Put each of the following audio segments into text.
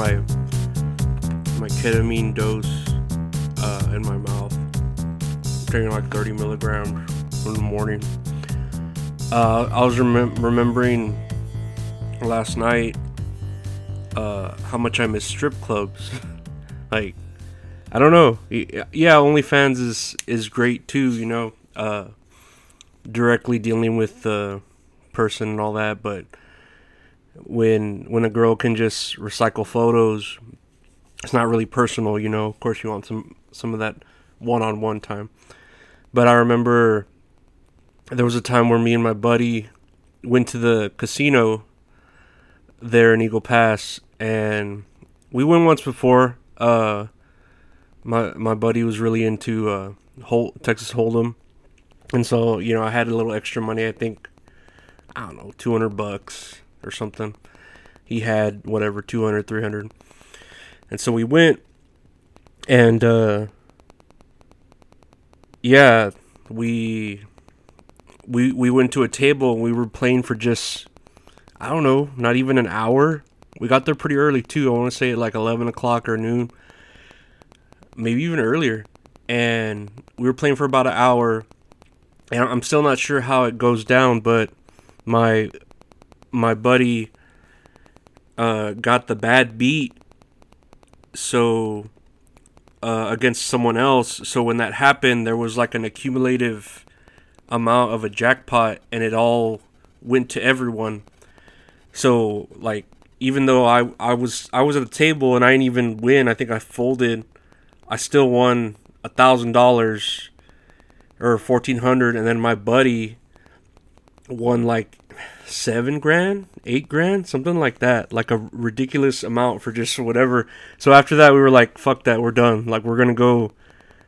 my my ketamine dose uh, in my mouth. Taking like 30 milligrams in the morning. Uh, I was remem- remembering last night uh, how much I miss strip clubs. like, I don't know. Yeah, OnlyFans is is great too. You know, uh, directly dealing with the person and all that. But when when a girl can just recycle photos, it's not really personal. You know, of course, you want some some of that one on one time. But I remember there was a time where me and my buddy went to the casino there in Eagle Pass, and we went once before. Uh, my my buddy was really into uh, Texas Hold'em, and so you know I had a little extra money. I think I don't know, two hundred bucks or something. He had whatever 200, 300. and so we went, and uh, yeah, we we we went to a table and we were playing for just I don't know, not even an hour. We got there pretty early too. I want to say like eleven o'clock or noon, maybe even earlier. And we were playing for about an hour. And I'm still not sure how it goes down, but my my buddy uh, got the bad beat, so uh, against someone else. So when that happened, there was like an accumulative amount of a jackpot, and it all went to everyone. So like even though I I was I was at the table and I didn't even win, I think I folded. I still won a thousand dollars or fourteen hundred, and then my buddy won like seven grand, eight grand, something like that, like a ridiculous amount for just whatever. So after that, we were like, "Fuck that, we're done. Like we're gonna go,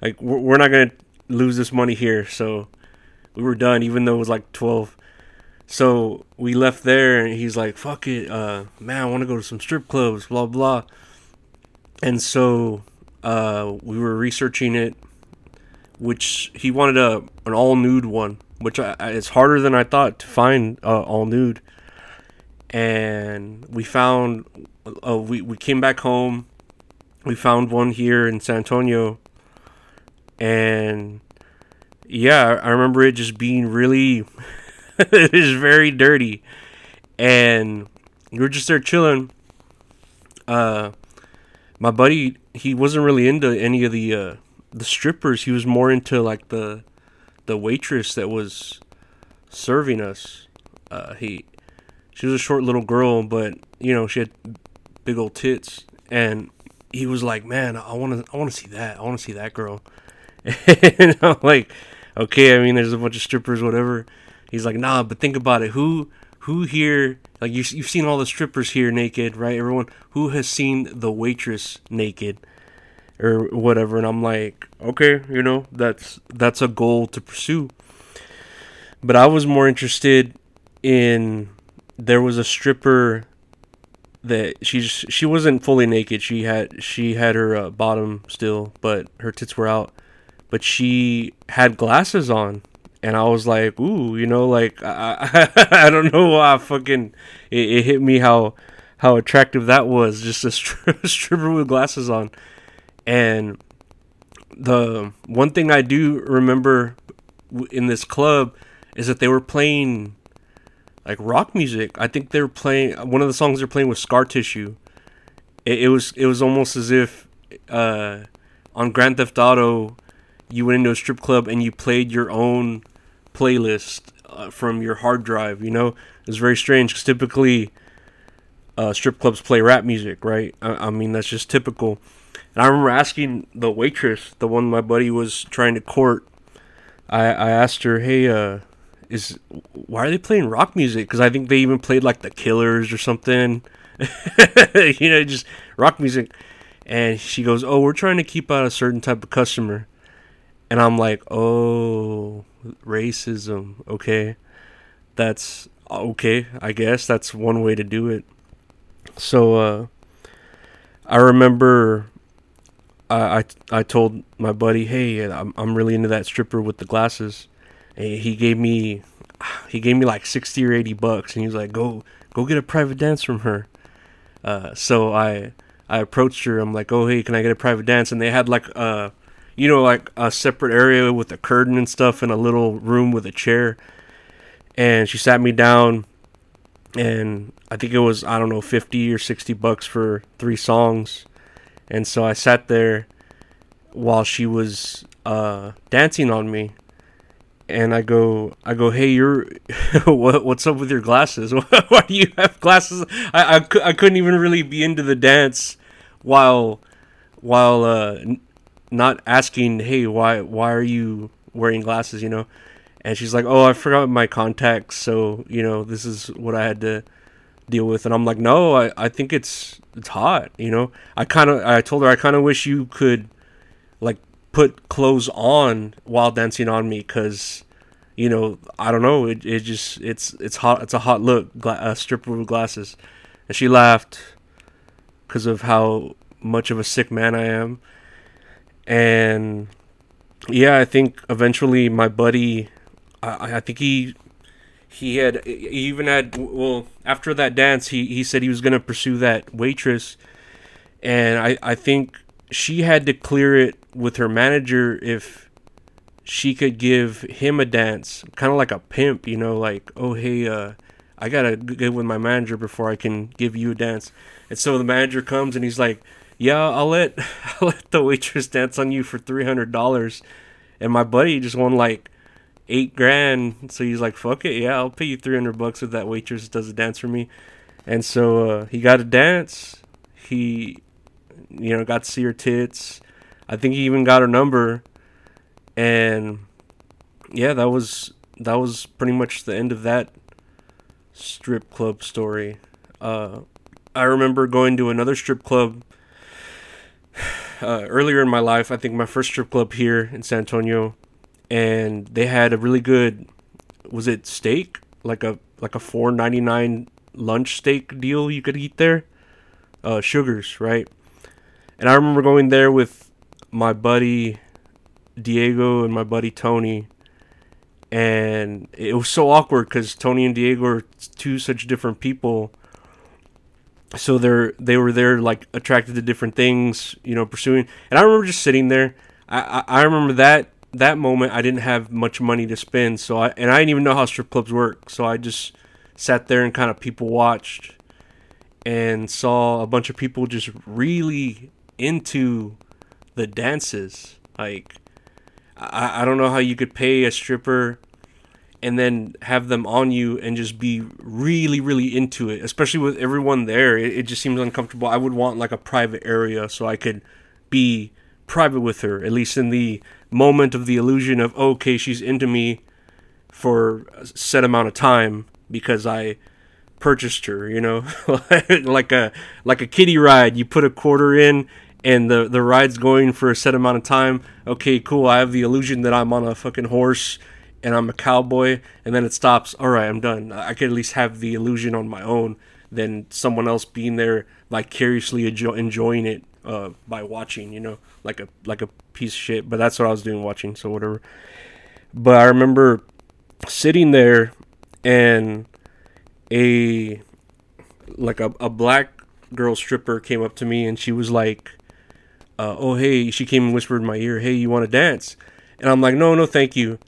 like we're, not gonna lose this money here." So we were done, even though it was like twelve. So we left there, and he's like, "Fuck it, uh, man, I want to go to some strip clubs, blah blah." And so uh, we were researching it, which he wanted a an all nude one, which I, it's harder than I thought to find uh, all nude. And we found, uh, we we came back home, we found one here in San Antonio, and yeah, I remember it just being really, it is very dirty, and we were just there chilling. Uh, my buddy, he wasn't really into any of the uh, the strippers. He was more into like the the waitress that was serving us. Uh, he she was a short little girl, but you know she had big old tits, and he was like, "Man, I want to I want to see that. I want to see that girl." and I'm like, "Okay, I mean, there's a bunch of strippers, whatever." He's like, "Nah, but think about it. Who who here like you you've seen all the strippers here naked, right? Everyone who has seen the waitress naked?" Or whatever and I'm like, okay, you know, that's that's a goal to pursue. But I was more interested in there was a stripper that she's she wasn't fully naked. She had she had her uh, bottom still, but her tits were out. But she had glasses on, and I was like, ooh, you know, like I I, I don't know why I fucking it, it hit me how how attractive that was. Just a stri- stripper with glasses on. And the one thing I do remember in this club is that they were playing like rock music. I think they were playing one of the songs they're playing was Scar Tissue. It, it was it was almost as if uh, on Grand Theft Auto you went into a strip club and you played your own playlist uh, from your hard drive. You know, it was very strange because typically uh, strip clubs play rap music, right? I, I mean that's just typical. And I remember asking the waitress, the one my buddy was trying to court. I I asked her, "Hey, uh, is why are they playing rock music? Because I think they even played like the Killers or something. you know, just rock music." And she goes, "Oh, we're trying to keep out a certain type of customer." And I'm like, "Oh, racism. Okay, that's okay. I guess that's one way to do it." So, uh, I remember I, I I told my buddy, "Hey, I'm I'm really into that stripper with the glasses." And he gave me he gave me like 60 or 80 bucks and he was like go go get a private dance from her. Uh, so i i approached her. I'm like oh hey can i get a private dance? And they had like uh you know like a separate area with a curtain and stuff in a little room with a chair. And she sat me down and i think it was i don't know 50 or 60 bucks for three songs and so i sat there while she was uh, dancing on me and I go, I go, hey, you're, what, what's up with your glasses? Why do you have glasses? I, I, I couldn't even really be into the dance while, while, uh, not asking, hey, why, why are you wearing glasses? You know, and she's like, oh, I forgot my contacts, so you know, this is what I had to deal with, and I'm like, no, I, I think it's, it's hot. You know, I kind of, I told her, I kind of wish you could, like put clothes on while dancing on me because you know I don't know it, it just it's it's hot it's a hot look gla- a stripper with glasses and she laughed because of how much of a sick man I am and yeah I think eventually my buddy I, I think he he had he even had well after that dance he, he said he was gonna pursue that waitress and I, I think she had to clear it with her manager if she could give him a dance, kind of like a pimp, you know, like, oh, hey, uh, I gotta get with my manager before I can give you a dance. And so the manager comes and he's like, yeah, I'll let, I'll let the waitress dance on you for $300. And my buddy just won like eight grand. So he's like, fuck it. Yeah, I'll pay you 300 bucks if that waitress does a dance for me. And so uh, he got a dance. He, you know, got to see her tits I think he even got her number, and yeah, that was that was pretty much the end of that strip club story. Uh, I remember going to another strip club uh, earlier in my life. I think my first strip club here in San Antonio, and they had a really good was it steak like a like a four ninety nine lunch steak deal you could eat there. Uh, sugars, right? And I remember going there with my buddy Diego and my buddy Tony, and it was so awkward because Tony and Diego are two such different people. So they're they were there like attracted to different things, you know, pursuing. And I remember just sitting there. I I, I remember that that moment I didn't have much money to spend, so I and I didn't even know how strip clubs work, so I just sat there and kind of people watched and saw a bunch of people just really into the dances. Like, I, I don't know how you could pay a stripper and then have them on you and just be really, really into it, especially with everyone there. It, it just seems uncomfortable. I would want like a private area so I could be private with her, at least in the moment of the illusion of, oh, okay, she's into me for a set amount of time because I purchased her, you know, like a like a kiddie ride. You put a quarter in and the the ride's going for a set amount of time. Okay, cool. I have the illusion that I'm on a fucking horse and I'm a cowboy, and then it stops. All right, I'm done. I could at least have the illusion on my own than someone else being there vicariously enjoying it uh, by watching. You know, like a like a piece of shit. But that's what I was doing watching. So whatever. But I remember sitting there and a like a, a black girl stripper came up to me and she was like uh, oh hey, she came and whispered in my ear, hey, you want to dance? And I'm like, no, no, thank you.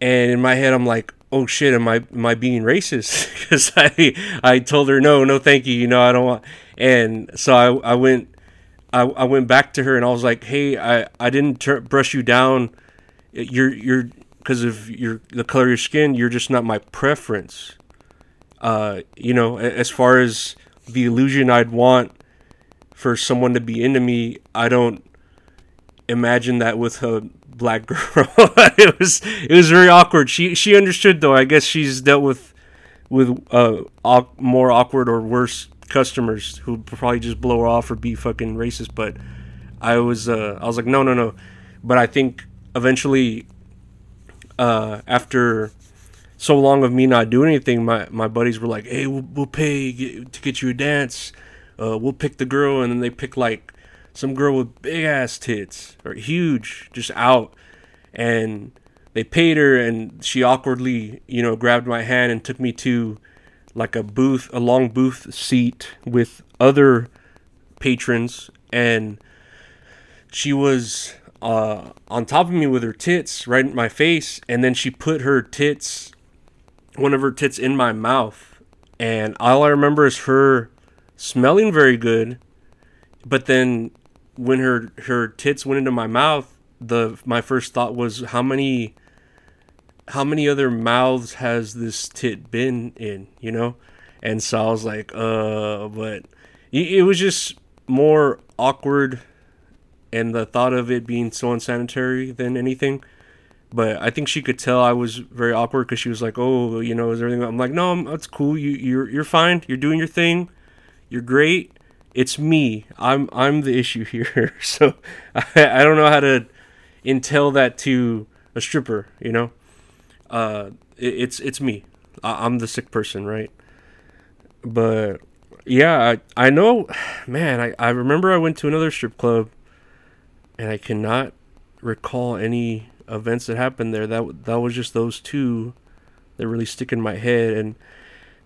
And in my head, I'm like, oh shit, am I am I being racist? Because I I told her no, no, thank you. You know, I don't want. And so I I went. I, I went back to her and I was like, "Hey, I, I didn't ter- brush you down. You're you're because of your the color of your skin. You're just not my preference. Uh, you know, as far as the illusion I'd want for someone to be into me, I don't imagine that with a black girl. it was it was very awkward. She she understood though. I guess she's dealt with with uh au- more awkward or worse customers who probably just blow her off or be fucking racist. But I was uh I was like no no no. But I think eventually uh after so long of me not doing anything, my my buddies were like, hey, we'll, we'll pay to get you a dance uh, we'll pick the girl, and then they pick like some girl with big ass tits or huge, just out. And they paid her and she awkwardly, you know, grabbed my hand and took me to like a booth, a long booth seat with other patrons and she was uh, on top of me with her tits right in my face and then she put her tits one of her tits in my mouth and all I remember is her smelling very good but then when her her tits went into my mouth the my first thought was how many how many other mouths has this tit been in, you know? And was like, uh, but it was just more awkward and the thought of it being so unsanitary than anything. But I think she could tell I was very awkward because she was like, "Oh, you know, is everything?" I'm like, "No, that's cool. You, you're, you're fine. You're doing your thing. You're great. It's me. I'm, I'm the issue here. so I, I don't know how to entail that to a stripper. You know, uh, it, it's, it's me. I, I'm the sick person, right? But yeah, I, I know, man. I, I remember I went to another strip club and I cannot recall any events that happened there. That that was just those two that really stick in my head. And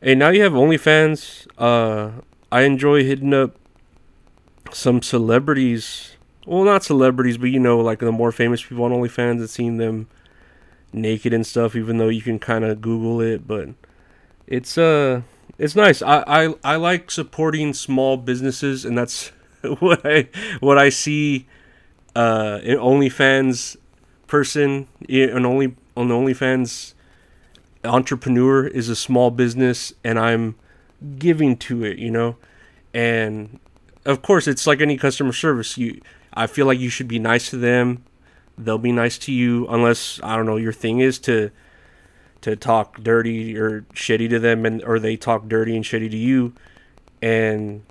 and now you have OnlyFans. Uh, I enjoy hitting up some celebrities. Well, not celebrities, but you know, like the more famous people on OnlyFans and seeing them naked and stuff. Even though you can kind of Google it, but it's uh, it's nice. I I I like supporting small businesses, and that's what I what I see uh, an OnlyFans person, an only on OnlyFans entrepreneur is a small business, and I'm giving to it, you know, and of course it's like any customer service. You, I feel like you should be nice to them. They'll be nice to you, unless I don't know your thing is to to talk dirty or shitty to them, and or they talk dirty and shitty to you, and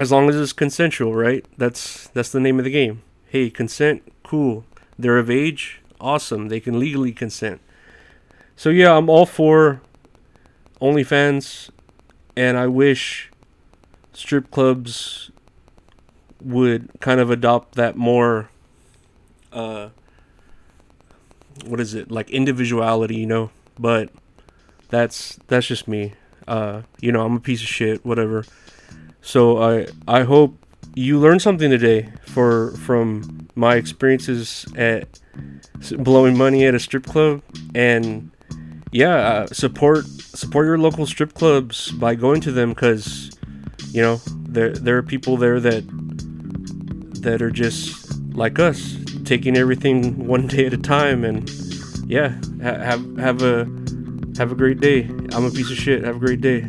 as long as it's consensual, right? That's that's the name of the game hey, consent, cool. They're of age, awesome. They can legally consent. So yeah, I'm all for OnlyFans, and I wish strip clubs would kind of adopt that more. Uh, what is it like individuality, you know? But that's that's just me. Uh, you know, I'm a piece of shit, whatever. So I I hope you learned something today for from my experiences at blowing money at a strip club and yeah uh, support support your local strip clubs by going to them because you know there there are people there that that are just like us taking everything one day at a time and yeah ha- have have a have a great day. I'm a piece of shit. Have a great day